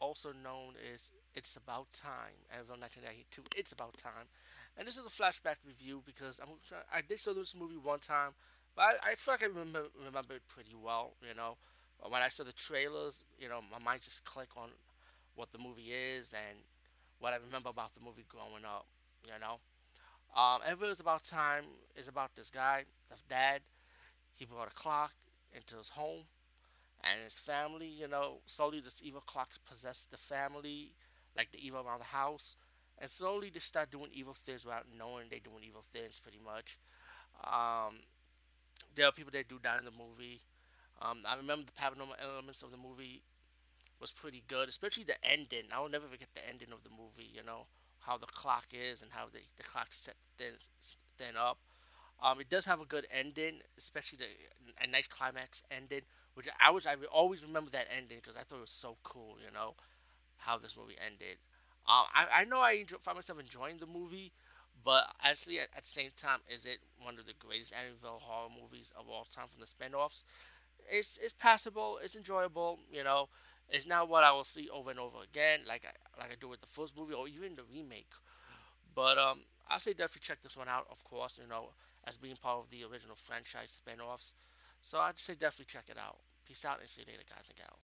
also known as It's About Time, Amityville 1992. It's About Time, and this is a flashback review because I'm I did show this movie one time, but I, I feel like I remember remember it pretty well. You know, when I saw the trailers, you know, my mind just clicked on what the movie is and what I remember about the movie growing up. You know, um, Amityville About Time is about this guy, the dad. He brought a clock into his home and his family, you know, slowly this evil clock possessed the family, like the evil around the house, and slowly they start doing evil things without knowing they're doing evil things, pretty much. Um, there are people that do die in the movie. Um, I remember the paranormal elements of the movie was pretty good, especially the ending. I will never forget the ending of the movie. You know how the clock is and how the the clock set things then up. Um, it does have a good ending, especially the a nice climax ending which I was I always remember that ending because I thought it was so cool, you know, how this movie ended. Um, I I know I enjoy, find myself enjoying the movie, but actually at, at, the same time, is it one of the greatest Amityville horror movies of all time from the spin-offs? It's it's passable, it's enjoyable, you know. It's not what I will see over and over again, like I like I do with the first movie or even the remake. But um, I say definitely check this one out. Of course, you know, as being part of the original franchise spin-offs. So I'd say definitely check it out. Peace out and see you later, guys and gals.